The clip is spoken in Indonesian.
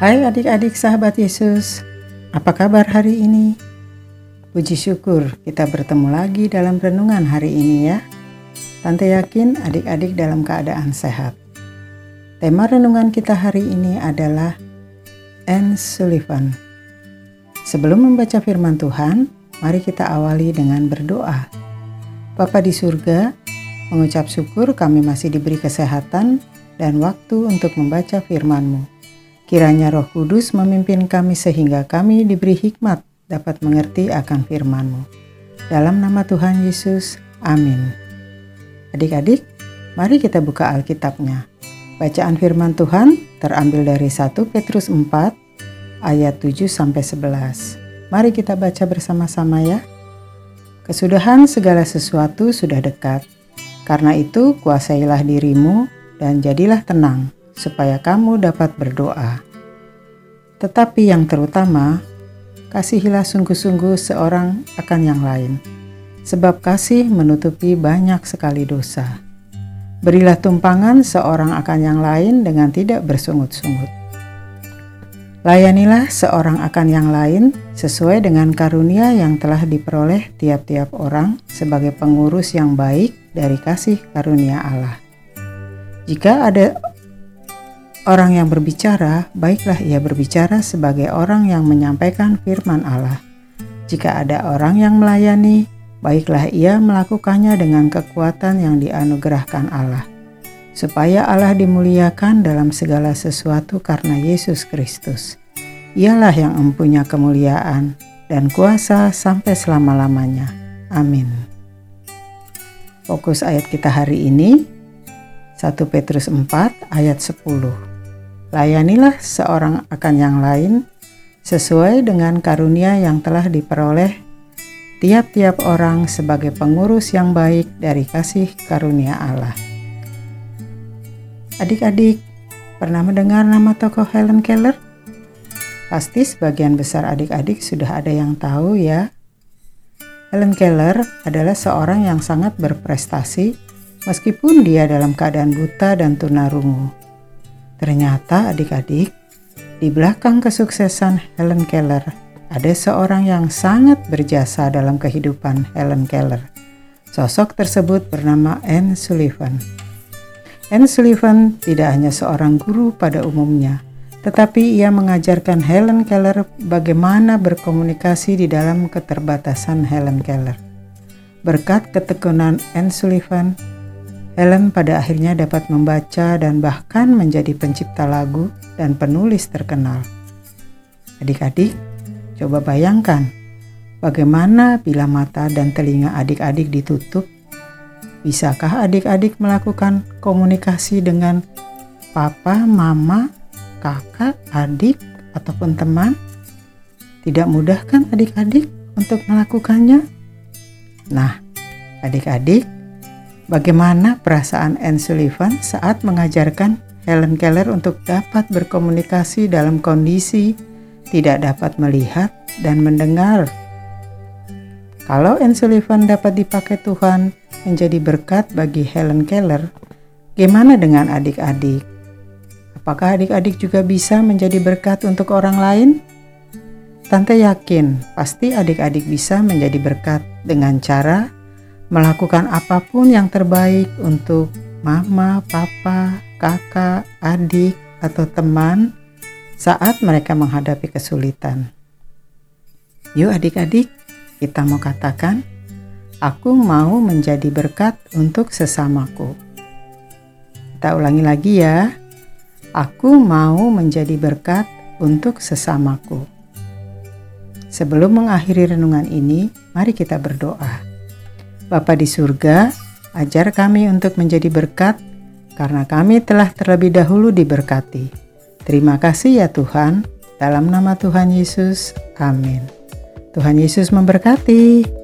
Hai adik-adik sahabat Yesus, apa kabar hari ini? Puji syukur kita bertemu lagi dalam renungan hari ini ya. Tante yakin adik-adik dalam keadaan sehat. Tema renungan kita hari ini adalah Anne Sullivan. Sebelum membaca firman Tuhan, mari kita awali dengan berdoa. Bapa di surga, mengucap syukur kami masih diberi kesehatan dan waktu untuk membaca firman-Mu. Kiranya roh kudus memimpin kami sehingga kami diberi hikmat dapat mengerti akan firman-Mu. Dalam nama Tuhan Yesus, amin. Adik-adik, mari kita buka Alkitabnya. Bacaan firman Tuhan terambil dari 1 Petrus 4 ayat 7 sampai 11. Mari kita baca bersama-sama ya. Kesudahan segala sesuatu sudah dekat. Karena itu, kuasailah dirimu dan jadilah tenang, supaya kamu dapat berdoa. Tetapi yang terutama, kasihilah sungguh-sungguh seorang akan yang lain, sebab kasih menutupi banyak sekali dosa. Berilah tumpangan seorang akan yang lain dengan tidak bersungut-sungut. Layanilah seorang akan yang lain sesuai dengan karunia yang telah diperoleh tiap-tiap orang sebagai pengurus yang baik dari kasih karunia Allah. Jika ada orang yang berbicara, baiklah ia berbicara sebagai orang yang menyampaikan firman Allah. Jika ada orang yang melayani, baiklah ia melakukannya dengan kekuatan yang dianugerahkan Allah, supaya Allah dimuliakan dalam segala sesuatu karena Yesus Kristus. Ialah yang mempunyai kemuliaan dan kuasa sampai selama-lamanya. Amin. Fokus ayat kita hari ini 1 Petrus 4 ayat 10. Layanilah seorang akan yang lain sesuai dengan karunia yang telah diperoleh tiap-tiap orang sebagai pengurus yang baik dari kasih karunia Allah. Adik-adik, pernah mendengar nama tokoh Helen Keller? Pasti sebagian besar adik-adik sudah ada yang tahu ya. Helen Keller adalah seorang yang sangat berprestasi meskipun dia dalam keadaan buta dan tunarungu. Ternyata adik-adik, di belakang kesuksesan Helen Keller ada seorang yang sangat berjasa dalam kehidupan Helen Keller. Sosok tersebut bernama Anne Sullivan. Anne Sullivan tidak hanya seorang guru pada umumnya, tetapi ia mengajarkan Helen Keller bagaimana berkomunikasi di dalam keterbatasan Helen Keller. Berkat ketekunan Anne Sullivan, Helen pada akhirnya dapat membaca dan bahkan menjadi pencipta lagu dan penulis terkenal. Adik-adik, coba bayangkan bagaimana bila mata dan telinga adik-adik ditutup. Bisakah adik-adik melakukan komunikasi dengan papa, mama, kakak, adik, ataupun teman? Tidak mudah kan adik-adik untuk melakukannya? Nah, adik-adik Bagaimana perasaan Anne Sullivan saat mengajarkan Helen Keller untuk dapat berkomunikasi dalam kondisi tidak dapat melihat dan mendengar? Kalau Anne Sullivan dapat dipakai Tuhan menjadi berkat bagi Helen Keller, gimana dengan adik-adik? Apakah adik-adik juga bisa menjadi berkat untuk orang lain? Tante yakin pasti adik-adik bisa menjadi berkat dengan cara melakukan apa pun yang terbaik untuk mama, papa, kakak, adik, atau teman saat mereka menghadapi kesulitan. Yuk adik-adik, kita mau katakan, aku mau menjadi berkat untuk sesamaku. Kita ulangi lagi ya. Aku mau menjadi berkat untuk sesamaku. Sebelum mengakhiri renungan ini, mari kita berdoa. Bapa di surga, ajar kami untuk menjadi berkat karena kami telah terlebih dahulu diberkati. Terima kasih ya Tuhan, dalam nama Tuhan Yesus. Amin. Tuhan Yesus memberkati.